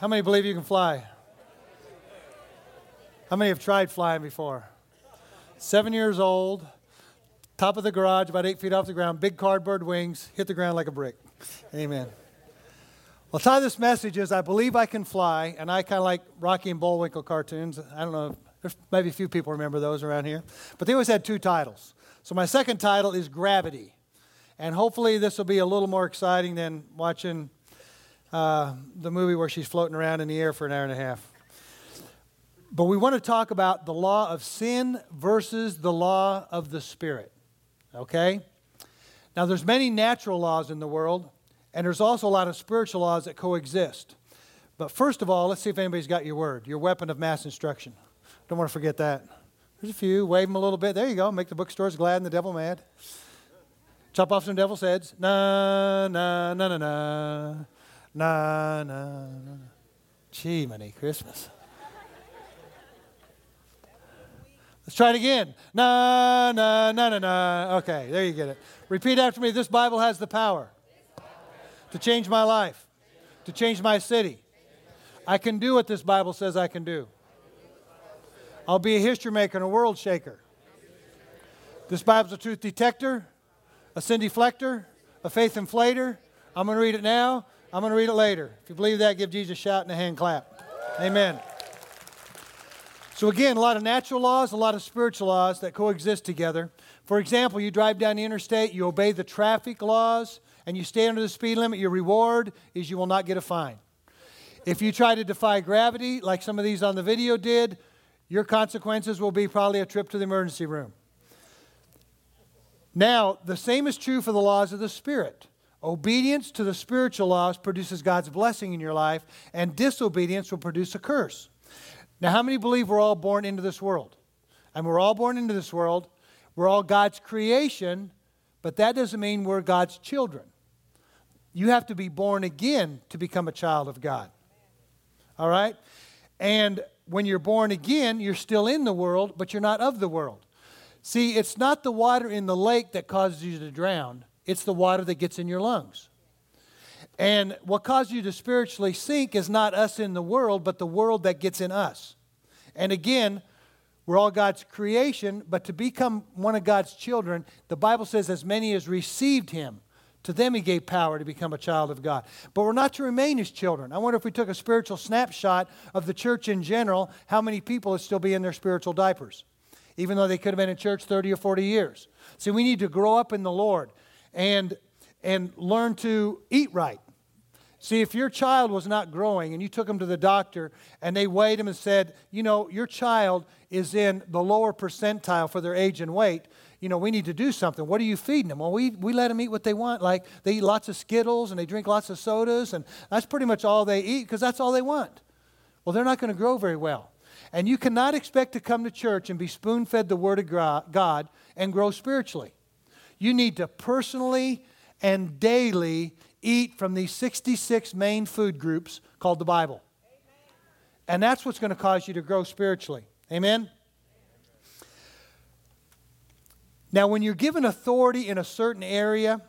How many believe you can fly? How many have tried flying before? Seven years old, top of the garage, about eight feet off the ground, big cardboard wings, hit the ground like a brick. Amen. Well, tie this message is I believe I can fly, and I kind of like Rocky and Bullwinkle cartoons. I don't know, there's maybe a few people remember those around here, but they always had two titles. So my second title is Gravity, and hopefully this will be a little more exciting than watching uh, the movie where she's floating around in the air for an hour and a half. But we want to talk about the law of sin versus the law of the Spirit. Okay? Now, there's many natural laws in the world, and there's also a lot of spiritual laws that coexist. But first of all, let's see if anybody's got your word, your weapon of mass instruction. Don't want to forget that. There's a few. Wave them a little bit. There you go. Make the bookstores glad and the devil mad. Chop off some devil's heads. Na, na, na, na, na. Na, na, na. Gee, money, Christmas. Let's try it again. Na, na, na, na, na. Okay, there you get it. Repeat after me. This Bible has the power to change my life, to change my city. I can do what this Bible says I can do. I'll be a history maker and a world shaker. This Bible's a truth detector, a sin deflector, a faith inflator. I'm going to read it now. I'm going to read it later. If you believe that, give Jesus a shout and a hand clap. Amen. So, again, a lot of natural laws, a lot of spiritual laws that coexist together. For example, you drive down the interstate, you obey the traffic laws, and you stay under the speed limit. Your reward is you will not get a fine. If you try to defy gravity, like some of these on the video did, your consequences will be probably a trip to the emergency room. Now, the same is true for the laws of the Spirit. Obedience to the spiritual laws produces God's blessing in your life, and disobedience will produce a curse. Now, how many believe we're all born into this world? And we're all born into this world. We're all God's creation, but that doesn't mean we're God's children. You have to be born again to become a child of God. All right? And when you're born again, you're still in the world, but you're not of the world. See, it's not the water in the lake that causes you to drown. It's the water that gets in your lungs. And what causes you to spiritually sink is not us in the world, but the world that gets in us. And again, we're all God's creation, but to become one of God's children, the Bible says, as many as received him, to them he gave power to become a child of God. But we're not to remain his children. I wonder if we took a spiritual snapshot of the church in general, how many people would still be in their spiritual diapers, even though they could have been in church 30 or 40 years. See, we need to grow up in the Lord and, and learn to eat right. See, if your child was not growing and you took him to the doctor and they weighed him and said, you know, your child is in the lower percentile for their age and weight, you know, we need to do something. What are you feeding them? Well, we, we let them eat what they want. Like they eat lots of Skittles and they drink lots of sodas, and that's pretty much all they eat because that's all they want. Well, they're not going to grow very well. And you cannot expect to come to church and be spoon fed the Word of God and grow spiritually. You need to personally and daily eat from these 66 main food groups called the Bible. And that's what's going to cause you to grow spiritually. Amen? Now, when you're given authority in a certain area,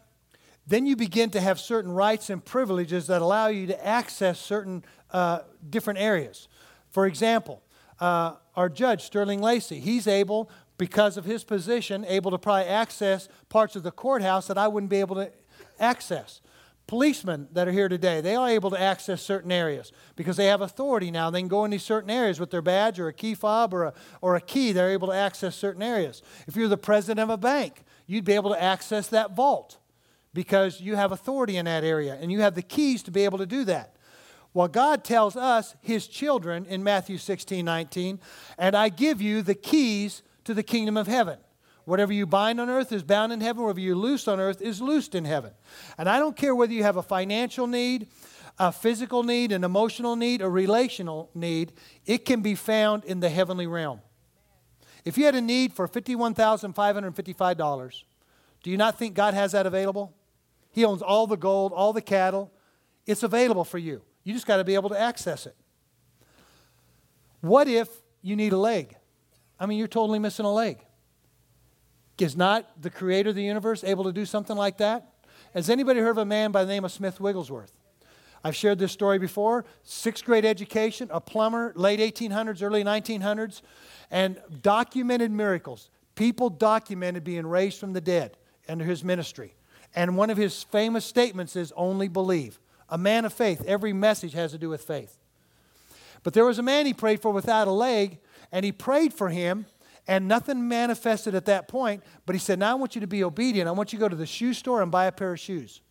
then you begin to have certain rights and privileges that allow you to access certain uh, different areas. For example, uh, our judge, Sterling Lacey, he's able because of his position, able to probably access parts of the courthouse that I wouldn't be able to access. Policemen that are here today, they are able to access certain areas because they have authority now. They can go into certain areas with their badge or a key fob or a, or a key. They're able to access certain areas. If you're the president of a bank, you'd be able to access that vault because you have authority in that area and you have the keys to be able to do that. Well, God tells us, his children, in Matthew 16 19, and I give you the keys to the kingdom of heaven. Whatever you bind on earth is bound in heaven. Whatever you loose on earth is loosed in heaven. And I don't care whether you have a financial need, a physical need, an emotional need, a relational need, it can be found in the heavenly realm. If you had a need for $51,555, do you not think God has that available? He owns all the gold, all the cattle. It's available for you. You just got to be able to access it. What if you need a leg? I mean, you're totally missing a leg. Is not the creator of the universe able to do something like that? Has anybody heard of a man by the name of Smith Wigglesworth? I've shared this story before. Sixth grade education, a plumber, late 1800s, early 1900s, and documented miracles. People documented being raised from the dead under his ministry. And one of his famous statements is only believe. A man of faith. Every message has to do with faith. But there was a man he prayed for without a leg, and he prayed for him, and nothing manifested at that point. But he said, Now I want you to be obedient. I want you to go to the shoe store and buy a pair of shoes.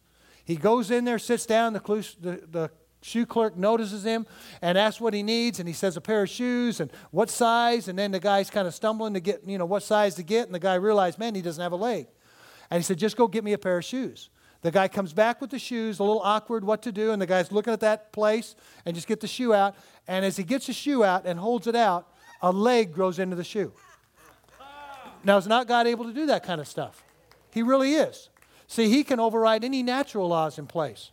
He goes in there, sits down, the, the, the shoe clerk notices him and asks what he needs, and he says a pair of shoes and what size, and then the guy's kind of stumbling to get, you know, what size to get, and the guy realized, man, he doesn't have a leg. And he said, just go get me a pair of shoes. The guy comes back with the shoes, a little awkward what to do, and the guy's looking at that place and just get the shoe out. And as he gets the shoe out and holds it out, a leg grows into the shoe. Now, is not God able to do that kind of stuff? He really is. See, He can override any natural laws in place.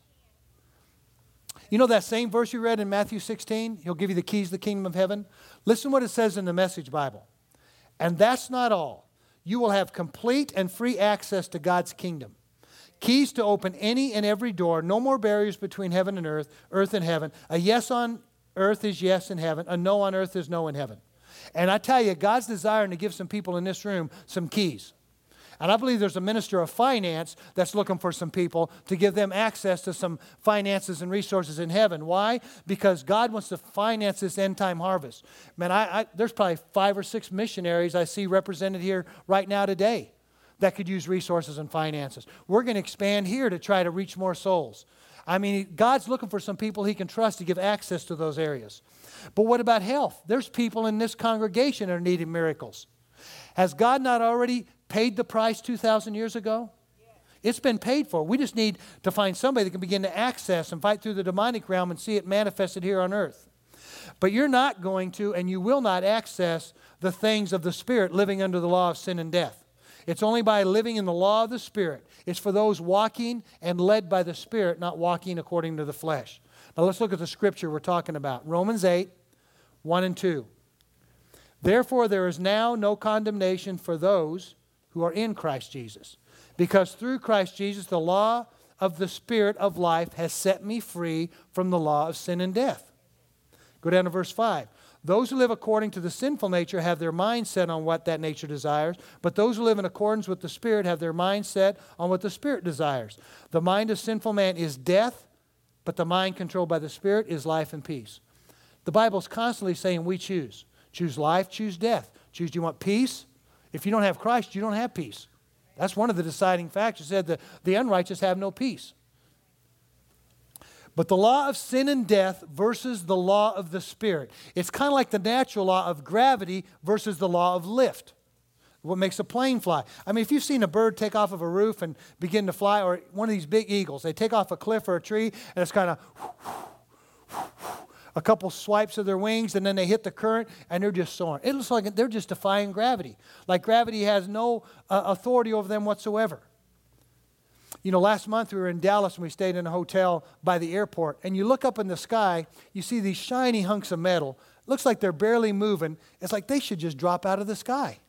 You know that same verse you read in Matthew 16? He'll give you the keys to the kingdom of heaven. Listen what it says in the Message Bible. And that's not all. You will have complete and free access to God's kingdom. Keys to open any and every door. No more barriers between heaven and earth, earth and heaven. A yes on earth is yes in heaven. A no on earth is no in heaven. And I tell you, God's desiring to give some people in this room some keys. And I believe there's a minister of finance that's looking for some people to give them access to some finances and resources in heaven. Why? Because God wants to finance this end time harvest. Man, I, I, there's probably five or six missionaries I see represented here right now today that could use resources and finances. We're going to expand here to try to reach more souls. I mean, God's looking for some people he can trust to give access to those areas. But what about health? There's people in this congregation that are needing miracles. Has God not already paid the price 2,000 years ago? It's been paid for. We just need to find somebody that can begin to access and fight through the demonic realm and see it manifested here on earth. But you're not going to and you will not access the things of the Spirit living under the law of sin and death. It's only by living in the law of the Spirit. It's for those walking and led by the Spirit, not walking according to the flesh. Now let's look at the scripture we're talking about Romans 8, 1 and 2. Therefore, there is now no condemnation for those who are in Christ Jesus. Because through Christ Jesus, the law of the Spirit of life has set me free from the law of sin and death. Go down to verse 5. Those who live according to the sinful nature have their mind set on what that nature desires, but those who live in accordance with the Spirit have their mind set on what the Spirit desires. The mind of sinful man is death, but the mind controlled by the Spirit is life and peace. The Bible is constantly saying we choose. Choose life, choose death. Choose, do you want peace? If you don't have Christ, you don't have peace. That's one of the deciding factors. It said the, the unrighteous have no peace. But the law of sin and death versus the law of the Spirit. It's kind of like the natural law of gravity versus the law of lift. What makes a plane fly? I mean, if you've seen a bird take off of a roof and begin to fly, or one of these big eagles, they take off a cliff or a tree and it's kind of a couple swipes of their wings and then they hit the current and they're just soaring. It looks like they're just defying gravity. Like gravity has no uh, authority over them whatsoever. You know, last month we were in Dallas and we stayed in a hotel by the airport. And you look up in the sky, you see these shiny hunks of metal. Looks like they're barely moving. It's like they should just drop out of the sky.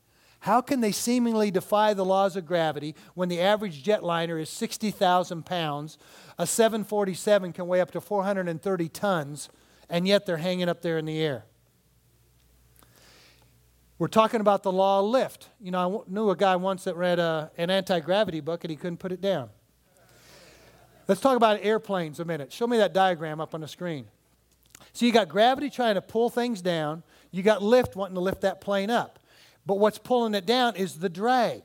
How can they seemingly defy the laws of gravity when the average jetliner is 60,000 pounds? A 747 can weigh up to 430 tons, and yet they're hanging up there in the air. We're talking about the law of lift. You know, I knew a guy once that read a, uh, an anti gravity book and he couldn't put it down. Let's talk about airplanes a minute. Show me that diagram up on the screen. So you got gravity trying to pull things down, you got lift wanting to lift that plane up. But what's pulling it down is the drag.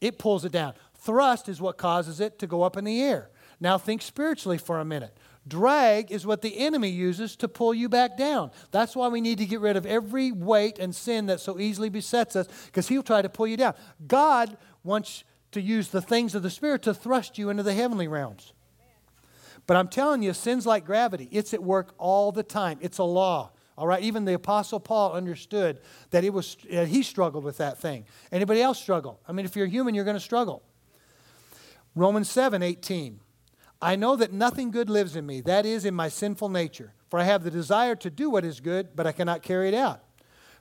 It pulls it down. Thrust is what causes it to go up in the air. Now think spiritually for a minute. Drag is what the enemy uses to pull you back down. That's why we need to get rid of every weight and sin that so easily besets us, because he'll try to pull you down. God wants to use the things of the Spirit to thrust you into the heavenly realms. But I'm telling you, sin's like gravity. It's at work all the time. It's a law. All right, even the apostle Paul understood that it was uh, he struggled with that thing. Anybody else struggle? I mean, if you're human, you're going to struggle. Romans 7, 18. I know that nothing good lives in me, that is, in my sinful nature. For I have the desire to do what is good, but I cannot carry it out.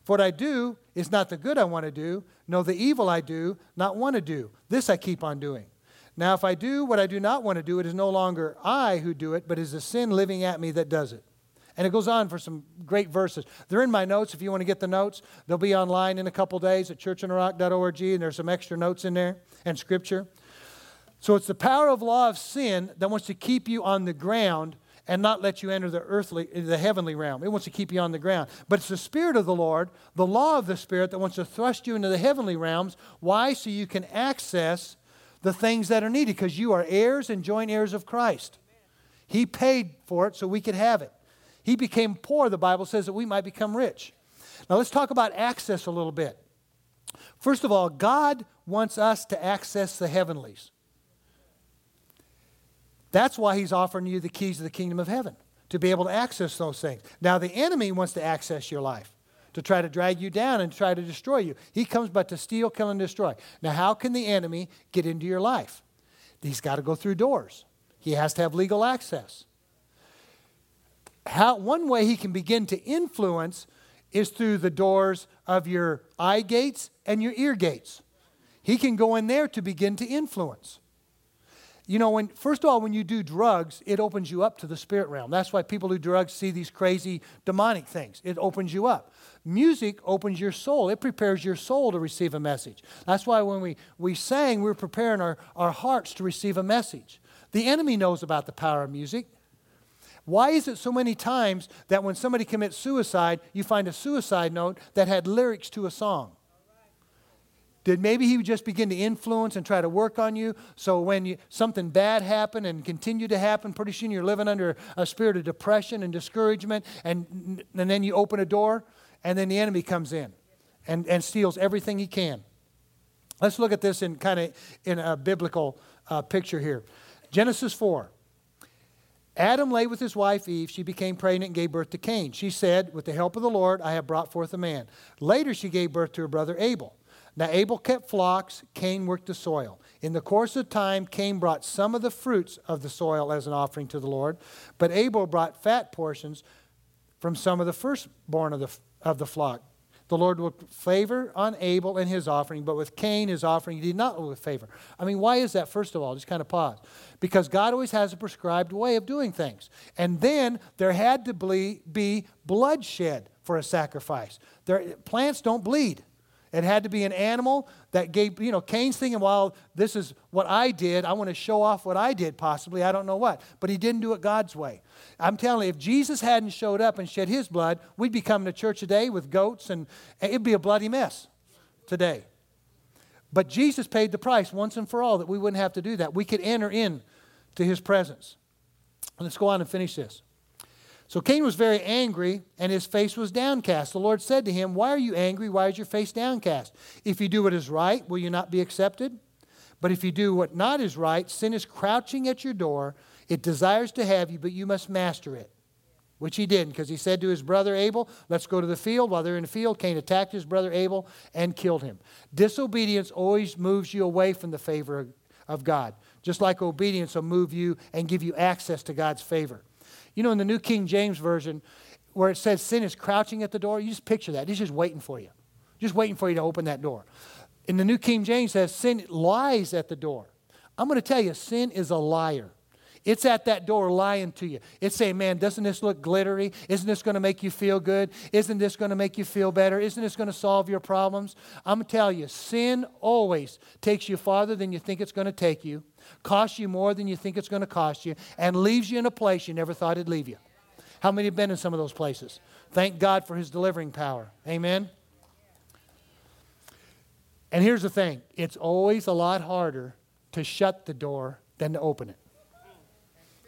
For what I do is not the good I want to do, no, the evil I do not want to do. This I keep on doing. Now, if I do what I do not want to do, it is no longer I who do it, but is the sin living at me that does it. And it goes on for some great verses. They're in my notes. If you want to get the notes, they'll be online in a couple days at churchontherock.org, and there's some extra notes in there and scripture. So it's the power of law of sin that wants to keep you on the ground and not let you enter the earthly, the heavenly realm. It wants to keep you on the ground. But it's the Spirit of the Lord, the law of the Spirit, that wants to thrust you into the heavenly realms. Why? So you can access the things that are needed because you are heirs and joint heirs of Christ. He paid for it so we could have it. He became poor, the Bible says, that we might become rich. Now let's talk about access a little bit. First of all, God wants us to access the heavenlies. That's why He's offering you the keys of the kingdom of heaven, to be able to access those things. Now, the enemy wants to access your life, to try to drag you down and try to destroy you. He comes but to steal, kill, and destroy. Now, how can the enemy get into your life? He's got to go through doors, he has to have legal access how, one way he can begin to influence is through the doors of your eye gates and your ear gates. He can go in there to begin to influence. You know, when, first of all, when you do drugs, it opens you up to the spirit realm. That's why people who do drugs see these crazy demonic things. It opens you up. Music opens your soul, it prepares your soul to receive a message. That's why when we, we sang, we we're preparing our, our hearts to receive a message. The enemy knows about the power of music. Why is it so many times that when somebody commits suicide, you find a suicide note that had lyrics to a song? Did maybe he would just begin to influence and try to work on you? So when you, something bad happened and continued to happen, pretty soon you're living under a spirit of depression and discouragement, and, and then you open a door, and then the enemy comes in and, and steals everything he can. Let's look at this in kind of in a biblical uh, picture here. Genesis 4. Adam lay with his wife Eve. She became pregnant and gave birth to Cain. She said, With the help of the Lord, I have brought forth a man. Later, she gave birth to her brother Abel. Now, Abel kept flocks, Cain worked the soil. In the course of time, Cain brought some of the fruits of the soil as an offering to the Lord, but Abel brought fat portions from some of the firstborn of the, of the flock. The Lord looked favor on Abel and his offering, but with Cain, his offering, he did not look with favor. I mean, why is that, first of all? Just kind of pause. Because God always has a prescribed way of doing things. And then there had to be bloodshed for a sacrifice. There, plants don't bleed. It had to be an animal that gave, you know, Cain's thinking, well, this is what I did. I want to show off what I did, possibly. I don't know what. But he didn't do it God's way. I'm telling you, if Jesus hadn't showed up and shed his blood, we'd be coming to church today with goats, and it'd be a bloody mess today. But Jesus paid the price once and for all that we wouldn't have to do that. We could enter in to his presence. Let's go on and finish this. So Cain was very angry, and his face was downcast. The Lord said to him, Why are you angry? Why is your face downcast? If you do what is right, will you not be accepted? But if you do what not is right, sin is crouching at your door. It desires to have you, but you must master it. Which he didn't, because he said to his brother Abel, Let's go to the field. While they're in the field, Cain attacked his brother Abel and killed him. Disobedience always moves you away from the favor of God, just like obedience will move you and give you access to God's favor. You know, in the New King James Version, where it says sin is crouching at the door, you just picture that. He's just waiting for you, just waiting for you to open that door. In the New King James says sin lies at the door. I'm going to tell you, sin is a liar. It's at that door lying to you. It's saying, man, doesn't this look glittery? Isn't this going to make you feel good? Isn't this going to make you feel better? Isn't this going to solve your problems? I'm going to tell you, sin always takes you farther than you think it's going to take you costs you more than you think it's going to cost you, and leaves you in a place you never thought it'd leave you. How many have been in some of those places? Thank God for his delivering power. Amen. And here's the thing it's always a lot harder to shut the door than to open it.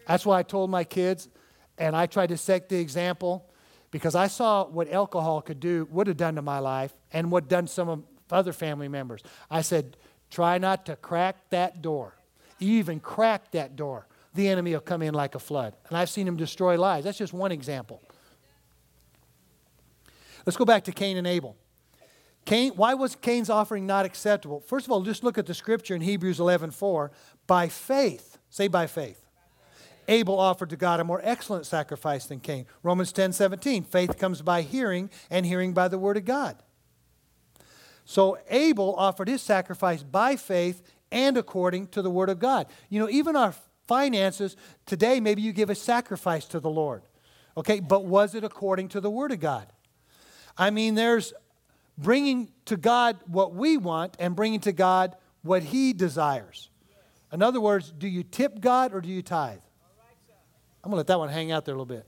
That's why I told my kids, and I tried to set the example because I saw what alcohol could do, would have done to my life, and what done some of other family members. I said, try not to crack that door you even crack that door, the enemy will come in like a flood. And I've seen him destroy lives. That's just one example. Let's go back to Cain and Abel. Cain, why was Cain's offering not acceptable? First of all, just look at the scripture in Hebrews 11:4. By faith, say by faith. Abel offered to God a more excellent sacrifice than Cain. Romans 10:17. Faith comes by hearing, and hearing by the word of God. So Abel offered his sacrifice by faith and according to the Word of God. You know, even our finances, today maybe you give a sacrifice to the Lord. Okay, but was it according to the Word of God? I mean, there's bringing to God what we want and bringing to God what He desires. In other words, do you tip God or do you tithe? I'm going to let that one hang out there a little bit.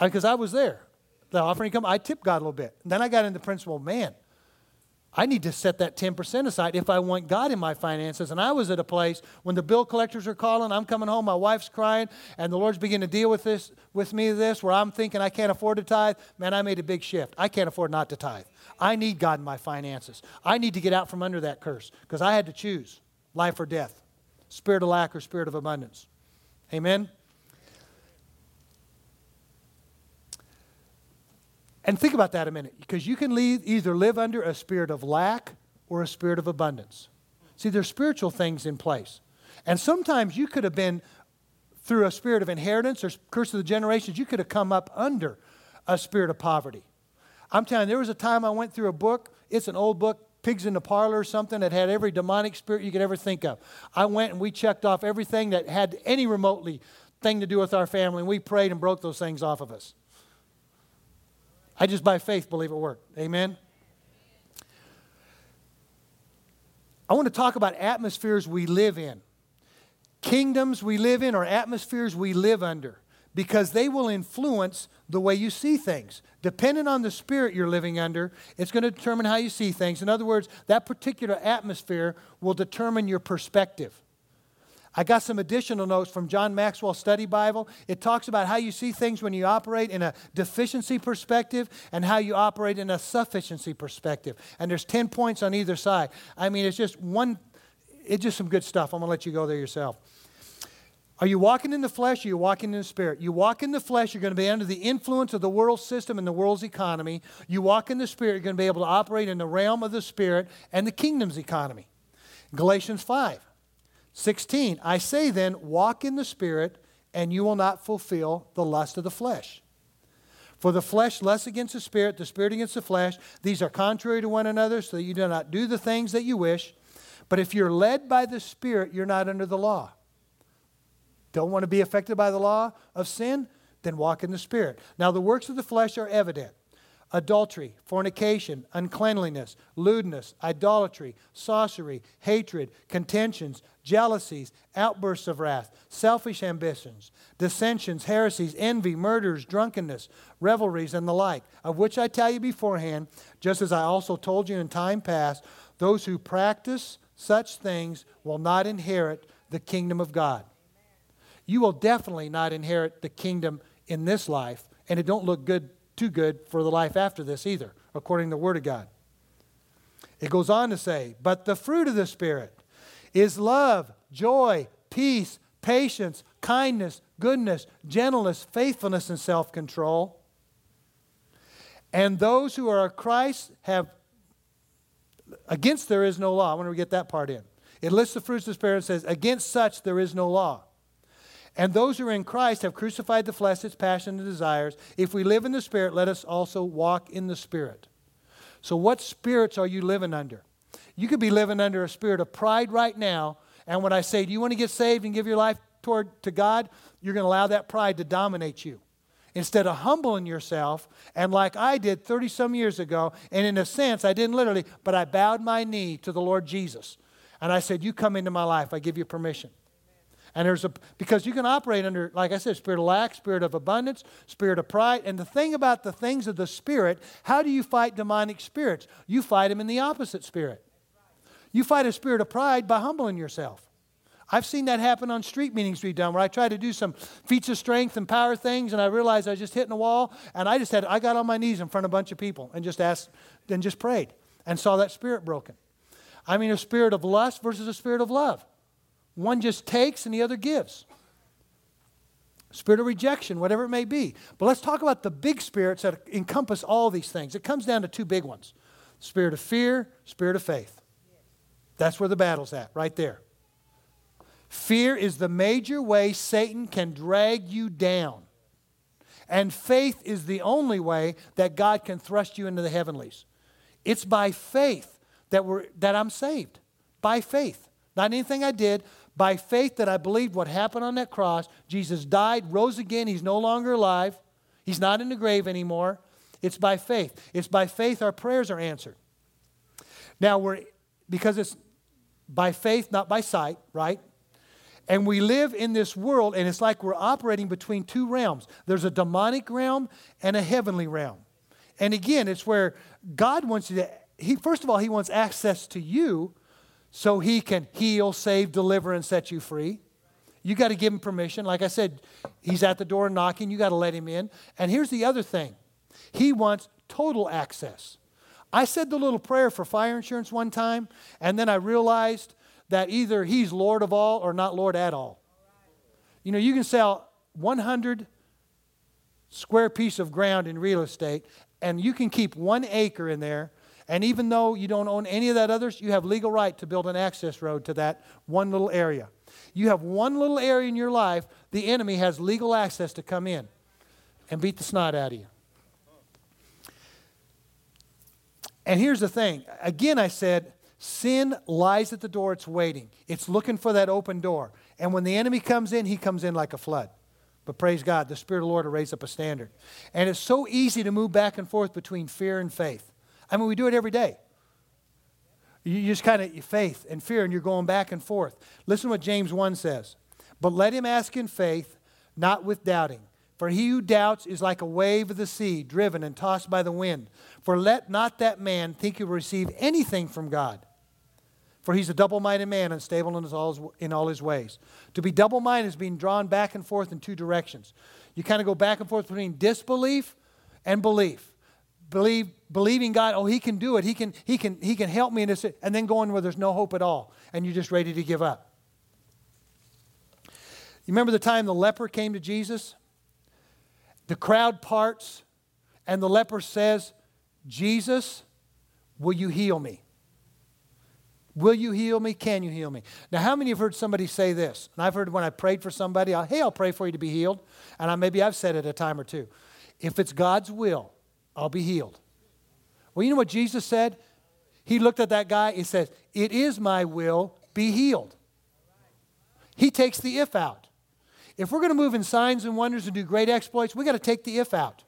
Because I, I was there. The offering come, I tipped God a little bit. And then I got into principle, man, I need to set that 10% aside if I want God in my finances. And I was at a place when the bill collectors are calling, I'm coming home, my wife's crying, and the Lord's beginning to deal with this with me this where I'm thinking I can't afford to tithe. Man, I made a big shift. I can't afford not to tithe. I need God in my finances. I need to get out from under that curse because I had to choose life or death, spirit of lack or spirit of abundance. Amen. And think about that a minute, because you can leave, either live under a spirit of lack or a spirit of abundance. See, there's spiritual things in place. And sometimes you could have been, through a spirit of inheritance or curse of the generations, you could have come up under a spirit of poverty. I'm telling you, there was a time I went through a book, it's an old book, Pigs in the Parlor or something, that had every demonic spirit you could ever think of. I went and we checked off everything that had any remotely thing to do with our family, and we prayed and broke those things off of us. I just by faith believe it worked. Amen. I want to talk about atmospheres we live in. Kingdoms we live in or atmospheres we live under because they will influence the way you see things. Depending on the spirit you're living under, it's going to determine how you see things. In other words, that particular atmosphere will determine your perspective. I got some additional notes from John Maxwell Study Bible. It talks about how you see things when you operate in a deficiency perspective and how you operate in a sufficiency perspective. And there's 10 points on either side. I mean, it's just one, it's just some good stuff. I'm going to let you go there yourself. Are you walking in the flesh or are you walking in the spirit? You walk in the flesh, you're going to be under the influence of the world system and the world's economy. You walk in the spirit, you're going to be able to operate in the realm of the spirit and the kingdom's economy. Galatians 5. 16, I say then, walk in the Spirit, and you will not fulfill the lust of the flesh. For the flesh lusts against the Spirit, the Spirit against the flesh. These are contrary to one another, so that you do not do the things that you wish. But if you're led by the Spirit, you're not under the law. Don't want to be affected by the law of sin? Then walk in the Spirit. Now, the works of the flesh are evident adultery, fornication, uncleanliness, lewdness, idolatry, sorcery, hatred, contentions, jealousies, outbursts of wrath, selfish ambitions, dissensions, heresies, envy, murders, drunkenness, revelries, and the like, of which I tell you beforehand, just as I also told you in time past, those who practice such things will not inherit the kingdom of God. You will definitely not inherit the kingdom in this life, and it don't look good too good for the life after this either, according to the Word of God. It goes on to say, But the fruit of the Spirit is love, joy, peace, patience, kindness, goodness, gentleness, faithfulness, and self control. And those who are Christ have, against there is no law. I want to get that part in. It lists the fruits of the Spirit and says, Against such there is no law. And those who are in Christ have crucified the flesh, its passion and desires. If we live in the Spirit, let us also walk in the Spirit. So, what spirits are you living under? You could be living under a spirit of pride right now. And when I say, Do you want to get saved and give your life toward to God? You're going to allow that pride to dominate you. Instead of humbling yourself, and like I did 30 some years ago, and in a sense, I didn't literally, but I bowed my knee to the Lord Jesus. And I said, You come into my life, I give you permission. And there's a, because you can operate under, like I said, spirit of lack, spirit of abundance, spirit of pride. And the thing about the things of the spirit, how do you fight demonic spirits? You fight them in the opposite spirit. You fight a spirit of pride by humbling yourself. I've seen that happen on street meetings we've done where I tried to do some feats of strength and power things and I realized I was just hitting a wall and I just had I got on my knees in front of a bunch of people and just asked and just prayed and saw that spirit broken. I mean a spirit of lust versus a spirit of love. One just takes and the other gives. Spirit of rejection, whatever it may be. But let's talk about the big spirits that encompass all these things. It comes down to two big ones spirit of fear, spirit of faith. That's where the battle's at, right there. Fear is the major way Satan can drag you down. And faith is the only way that God can thrust you into the heavenlies. It's by faith that, we're, that I'm saved. By faith. Not anything I did. By faith that I believed what happened on that cross. Jesus died, rose again. He's no longer alive. He's not in the grave anymore. It's by faith. It's by faith our prayers are answered. Now we're because it's by faith, not by sight, right? And we live in this world, and it's like we're operating between two realms. There's a demonic realm and a heavenly realm. And again, it's where God wants you to, he, first of all, He wants access to you so He can heal, save, deliver, and set you free. You got to give Him permission. Like I said, He's at the door knocking. You got to let Him in. And here's the other thing He wants total access. I said the little prayer for fire insurance one time, and then I realized that either he's Lord of all or not Lord at all. You know, you can sell 100 square piece of ground in real estate, and you can keep one acre in there. And even though you don't own any of that others, you have legal right to build an access road to that one little area. You have one little area in your life, the enemy has legal access to come in and beat the snot out of you. And here's the thing again, I said, sin lies at the door, it's waiting, it's looking for that open door. And when the enemy comes in, he comes in like a flood. But praise God, the Spirit of the Lord will raise up a standard. And it's so easy to move back and forth between fear and faith. I mean, we do it every day. You just kind of faith and fear, and you're going back and forth. Listen to what James 1 says. But let him ask in faith, not with doubting. For he who doubts is like a wave of the sea, driven and tossed by the wind. For let not that man think he will receive anything from God. For he's a double minded man, unstable in all, his, in all his ways. To be double minded is being drawn back and forth in two directions. You kind of go back and forth between disbelief and belief. Believe, believing God, oh, he can do it. He can, he, can, he can help me in this. And then going where there's no hope at all. And you're just ready to give up. You remember the time the leper came to Jesus? The crowd parts, and the leper says, Jesus, will you heal me? Will you heal me? Can you heal me? Now, how many have heard somebody say this? And I've heard when I prayed for somebody, I'll, hey, I'll pray for you to be healed. And I, maybe I've said it a time or two. If it's God's will, I'll be healed. Well, you know what Jesus said? He looked at that guy, he says, It is my will, be healed. He takes the if out. If we're going to move in signs and wonders and do great exploits, we got to take the if out.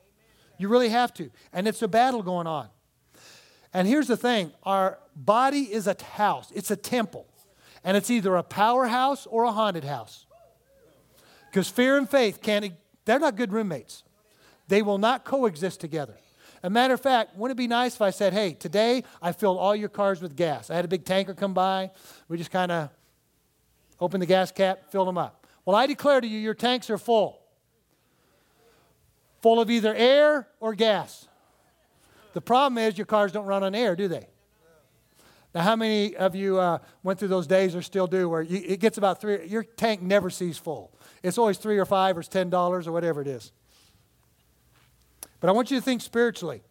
You really have to. And it's a battle going on. And here's the thing our body is a house, it's a temple. And it's either a powerhouse or a haunted house. Because fear and faith can't, they're not good roommates. They will not coexist together. A matter of fact, wouldn't it be nice if I said, hey, today I filled all your cars with gas? I had a big tanker come by. We just kind of opened the gas cap, filled them up. Well, I declare to you, your tanks are full. Full of either air or gas. The problem is your cars don't run on air, do they? Now, how many of you uh, went through those days or still do where you, it gets about three, your tank never sees full? It's always three or five or ten dollars or whatever it is. But I want you to think spiritually.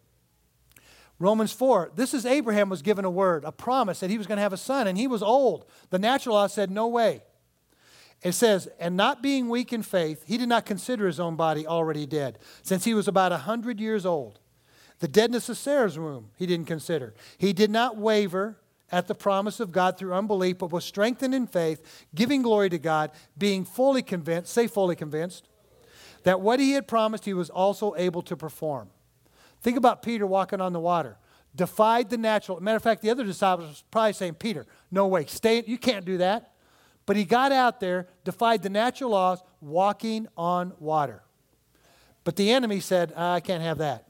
Romans 4, this is Abraham was given a word, a promise that he was going to have a son, and he was old. The natural law said, no way. It says, and not being weak in faith, he did not consider his own body already dead, since he was about a hundred years old. The deadness of Sarah's womb he didn't consider. He did not waver at the promise of God through unbelief, but was strengthened in faith, giving glory to God, being fully convinced, say fully convinced, that what he had promised he was also able to perform. Think about Peter walking on the water, defied the natural. Matter of fact, the other disciples probably saying, Peter, no way, stay, you can't do that. But he got out there, defied the natural laws, walking on water. But the enemy said, ah, I can't have that.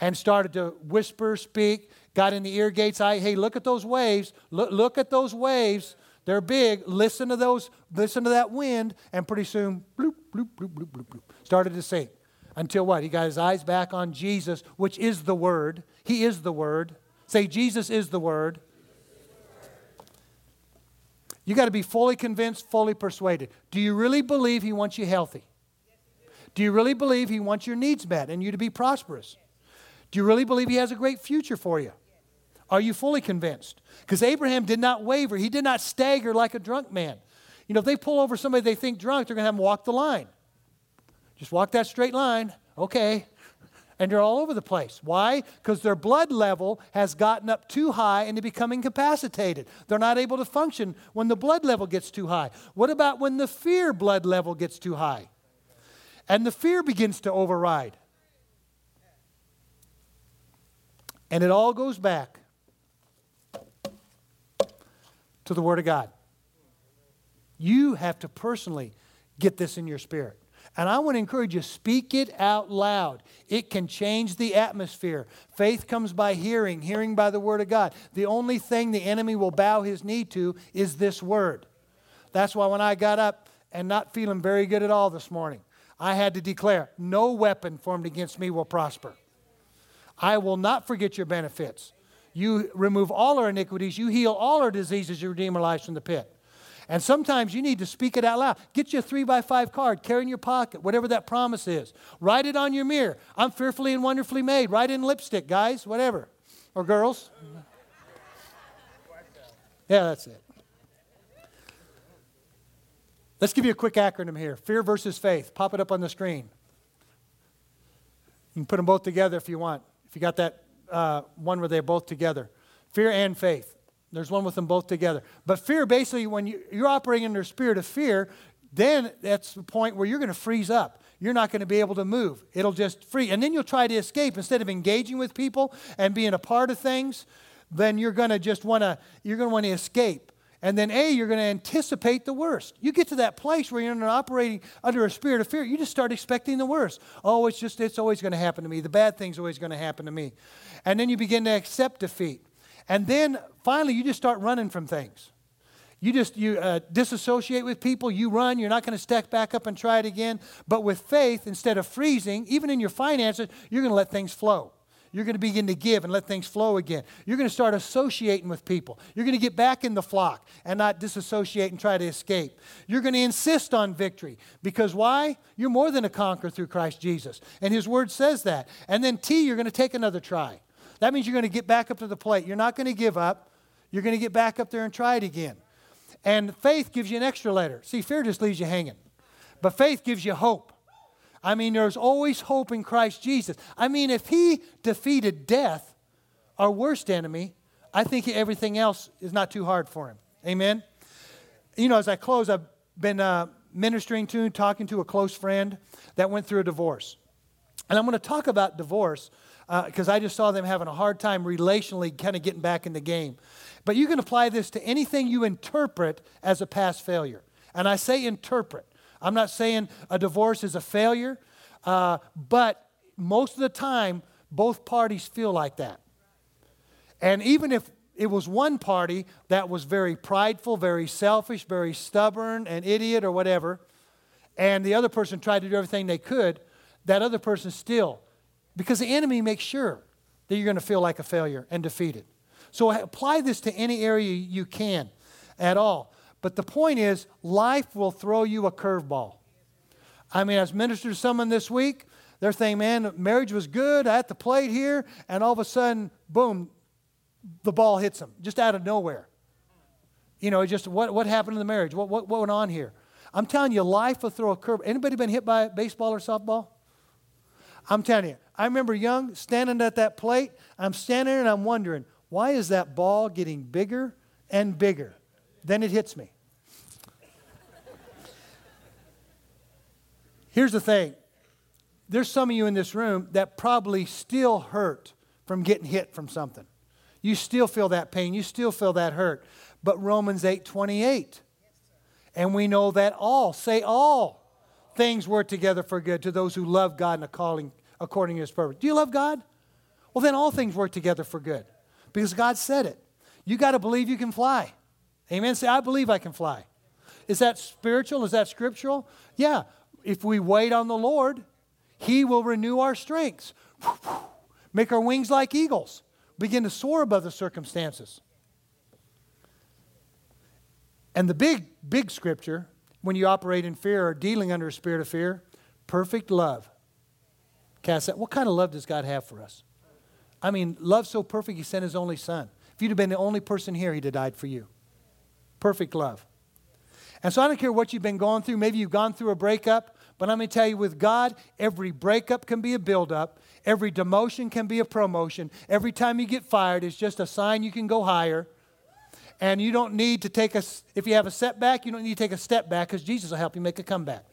And started to whisper, speak, got in the ear gates. I, hey, look at those waves. Look, look at those waves. They're big. Listen to those, listen to that wind. And pretty soon, bloop, bloop, bloop, bloop, bloop, bloop, started to sink. Until what? He got his eyes back on Jesus, which is the Word. He is the Word. Say, Jesus is the Word. You got to be fully convinced, fully persuaded. Do you really believe He wants you healthy? Do you really believe He wants your needs met and you to be prosperous? Do you really believe He has a great future for you? Are you fully convinced? Because Abraham did not waver, he did not stagger like a drunk man. You know, if they pull over somebody they think drunk, they're going to have them walk the line. Just walk that straight line. Okay. and they're all over the place. Why? Because their blood level has gotten up too high and they become incapacitated. They're not able to function when the blood level gets too high. What about when the fear blood level gets too high? And the fear begins to override. And it all goes back to the Word of God. You have to personally get this in your spirit. And I want to encourage you, speak it out loud. It can change the atmosphere. Faith comes by hearing, hearing by the Word of God. The only thing the enemy will bow his knee to is this Word. That's why when I got up and not feeling very good at all this morning, I had to declare, No weapon formed against me will prosper. I will not forget your benefits. You remove all our iniquities, you heal all our diseases, you redeem our lives from the pit. And sometimes you need to speak it out loud. Get you a three by five card, carry in your pocket, whatever that promise is. Write it on your mirror. I'm fearfully and wonderfully made. Write in lipstick, guys, whatever. Or girls. Yeah, that's it. Let's give you a quick acronym here fear versus faith. Pop it up on the screen. You can put them both together if you want. If you got that uh, one where they're both together fear and faith. There's one with them both together. But fear, basically, when you, you're operating under a spirit of fear, then that's the point where you're going to freeze up. You're not going to be able to move. It'll just free. And then you'll try to escape. Instead of engaging with people and being a part of things, then you're going to just want to, you're going to want to escape. And then, A, you're going to anticipate the worst. You get to that place where you're operating under a spirit of fear, you just start expecting the worst. Oh, it's just, it's always going to happen to me. The bad thing's always going to happen to me. And then you begin to accept defeat. And then finally, you just start running from things. You just you uh, disassociate with people. You run. You're not going to stack back up and try it again. But with faith, instead of freezing, even in your finances, you're going to let things flow. You're going to begin to give and let things flow again. You're going to start associating with people. You're going to get back in the flock and not disassociate and try to escape. You're going to insist on victory because why? You're more than a conqueror through Christ Jesus. And His Word says that. And then T, you're going to take another try. That means you're going to get back up to the plate. You're not going to give up. You're going to get back up there and try it again. And faith gives you an extra letter. See, fear just leaves you hanging. But faith gives you hope. I mean, there's always hope in Christ Jesus. I mean, if he defeated death, our worst enemy, I think everything else is not too hard for him. Amen? You know, as I close, I've been uh, ministering to, and talking to a close friend that went through a divorce. And I'm going to talk about divorce because uh, I just saw them having a hard time relationally kind of getting back in the game. But you can apply this to anything you interpret as a past failure. And I say interpret. I'm not saying a divorce is a failure, uh, but most of the time, both parties feel like that. And even if it was one party that was very prideful, very selfish, very stubborn, an idiot, or whatever, and the other person tried to do everything they could, that other person still because the enemy makes sure that you're going to feel like a failure and defeated. So apply this to any area you can at all. But the point is, life will throw you a curveball. I mean, I was ministered to someone this week. They're saying, man, marriage was good at the plate here, and all of a sudden, boom, the ball hits them just out of nowhere. You know, just what, what happened in the marriage? What, what, what went on here? I'm telling you, life will throw a curve. Anybody been hit by baseball or softball? I'm telling you, I remember young, standing at that plate. I'm standing and I'm wondering, why is that ball getting bigger and bigger? Then it hits me. Here's the thing there's some of you in this room that probably still hurt from getting hit from something. You still feel that pain, you still feel that hurt. But Romans 8 28. And we know that all, say all, things work together for good to those who love God and are calling according to his purpose. Do you love God? Well, then all things work together for good because God said it. You got to believe you can fly. Amen. Say, I believe I can fly. Is that spiritual? Is that scriptural? Yeah. If we wait on the Lord, He will renew our strengths, make our wings like eagles, begin to soar above the circumstances. And the big, big scripture, when you operate in fear or dealing under a spirit of fear, perfect love cast out. What kind of love does God have for us? I mean, love so perfect, He sent His only Son. If you'd have been the only person here, He'd have died for you. Perfect love. And so I don't care what you've been going through. Maybe you've gone through a breakup, but I'm going to tell you with God, every breakup can be a buildup, Every demotion can be a promotion. Every time you get fired it's just a sign you can go higher. And you don't need to take a, if you have a setback, you don't need to take a step back because Jesus will help you make a comeback.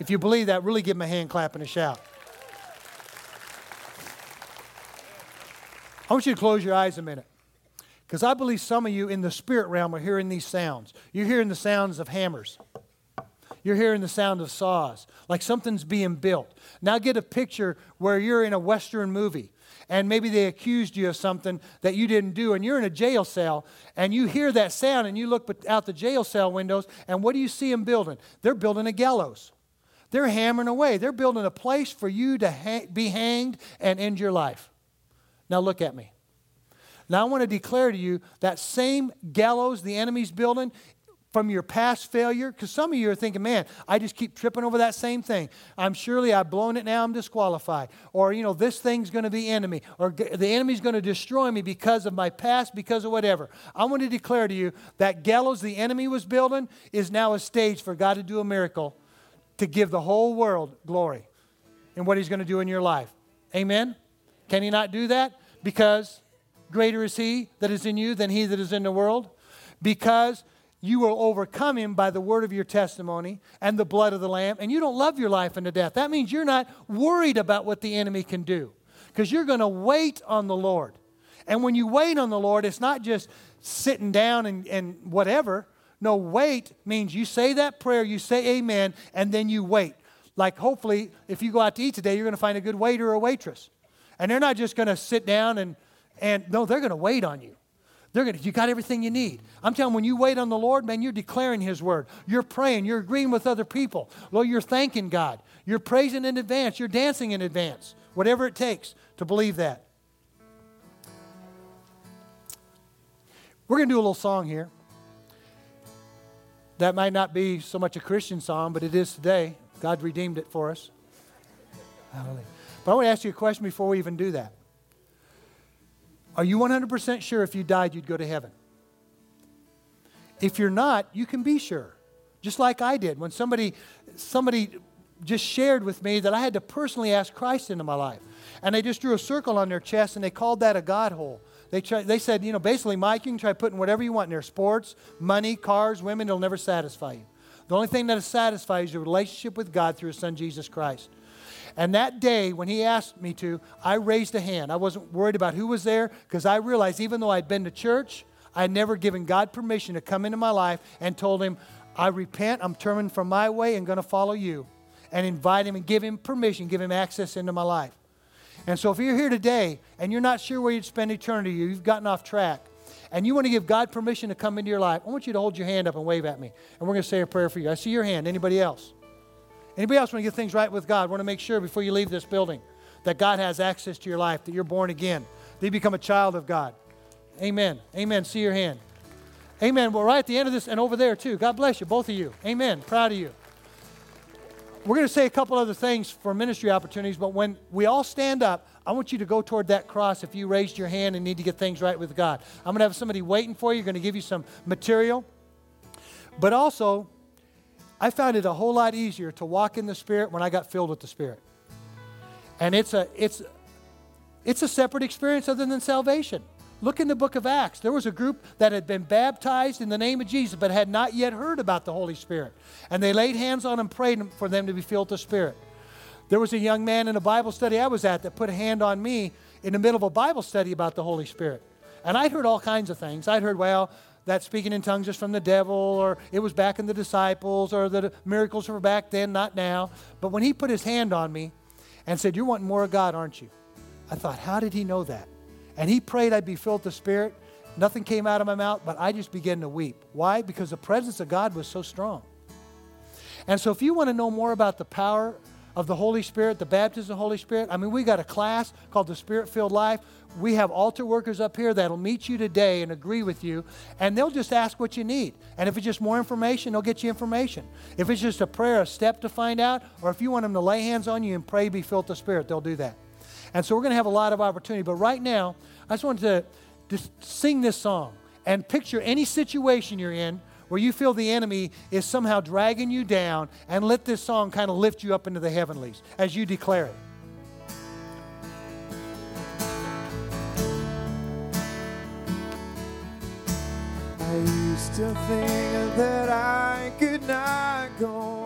If you believe that, really give him a hand clap and a shout. I want you to close your eyes a minute. Because I believe some of you in the spirit realm are hearing these sounds. You're hearing the sounds of hammers. You're hearing the sound of saws, like something's being built. Now get a picture where you're in a Western movie and maybe they accused you of something that you didn't do, and you're in a jail cell, and you hear that sound, and you look out the jail cell windows, and what do you see them building? They're building a gallows. They're hammering away. They're building a place for you to ha- be hanged and end your life. Now look at me. Now I want to declare to you that same gallows the enemy's building from your past failure? Because some of you are thinking, man, I just keep tripping over that same thing. I'm surely I've blown it now, I'm disqualified. Or, you know, this thing's going to be enemy. Or the enemy's going to destroy me because of my past, because of whatever. I want to declare to you that gallows the enemy was building is now a stage for God to do a miracle to give the whole world glory in what he's going to do in your life. Amen? Can he not do that? Because greater is he that is in you than he that is in the world. Because you will overcome him by the word of your testimony and the blood of the Lamb, and you don't love your life unto death. That means you're not worried about what the enemy can do because you're going to wait on the Lord. And when you wait on the Lord, it's not just sitting down and, and whatever. No, wait means you say that prayer, you say amen, and then you wait. Like, hopefully, if you go out to eat today, you're going to find a good waiter or waitress. And they're not just going to sit down and, and no, they're going to wait on you. They're gonna, you got everything you need. I'm telling you, when you wait on the Lord, man, you're declaring His word. You're praying. You're agreeing with other people. Lord, you're thanking God. You're praising in advance. You're dancing in advance. Whatever it takes to believe that. We're going to do a little song here. That might not be so much a Christian song, but it is today. God redeemed it for us. But I want to ask you a question before we even do that. Are you 100% sure if you died, you'd go to heaven? If you're not, you can be sure. Just like I did when somebody, somebody just shared with me that I had to personally ask Christ into my life. And they just drew a circle on their chest and they called that a God hole. They, try, they said, you know, basically, Mike, you can try putting whatever you want in there sports, money, cars, women, it'll never satisfy you. The only thing that'll satisfies is your relationship with God through His Son, Jesus Christ. And that day, when he asked me to, I raised a hand. I wasn't worried about who was there because I realized even though I'd been to church, I had never given God permission to come into my life and told him, I repent, I'm turning from my way and going to follow you. And invite him and give him permission, give him access into my life. And so if you're here today and you're not sure where you'd spend eternity, you've gotten off track, and you want to give God permission to come into your life, I want you to hold your hand up and wave at me. And we're going to say a prayer for you. I see your hand. Anybody else? Anybody else want to get things right with God? Want to make sure before you leave this building that God has access to your life, that you're born again, that you become a child of God. Amen. Amen. See your hand. Amen. Well, right at the end of this, and over there too. God bless you, both of you. Amen. Proud of you. We're going to say a couple other things for ministry opportunities, but when we all stand up, I want you to go toward that cross if you raised your hand and need to get things right with God. I'm going to have somebody waiting for you, going to give you some material. But also, I found it a whole lot easier to walk in the Spirit when I got filled with the Spirit. And it's a, it's, it's a separate experience other than salvation. Look in the book of Acts. There was a group that had been baptized in the name of Jesus, but had not yet heard about the Holy Spirit. And they laid hands on them, prayed for them to be filled with the Spirit. There was a young man in a Bible study I was at that put a hand on me in the middle of a Bible study about the Holy Spirit. And I'd heard all kinds of things. I'd heard, well, that speaking in tongues is from the devil, or it was back in the disciples, or the miracles were back then, not now. But when he put his hand on me and said, You're wanting more of God, aren't you? I thought, How did he know that? And he prayed I'd be filled with the Spirit. Nothing came out of my mouth, but I just began to weep. Why? Because the presence of God was so strong. And so, if you want to know more about the power of the Holy Spirit, the baptism of the Holy Spirit, I mean, we got a class called the Spirit Filled Life we have altar workers up here that'll meet you today and agree with you, and they'll just ask what you need. And if it's just more information, they'll get you information. If it's just a prayer, a step to find out, or if you want them to lay hands on you and pray, be filled with the Spirit, they'll do that. And so we're going to have a lot of opportunity. But right now, I just wanted to just sing this song and picture any situation you're in where you feel the enemy is somehow dragging you down, and let this song kind of lift you up into the heavenlies as you declare it. I used to think that I could not go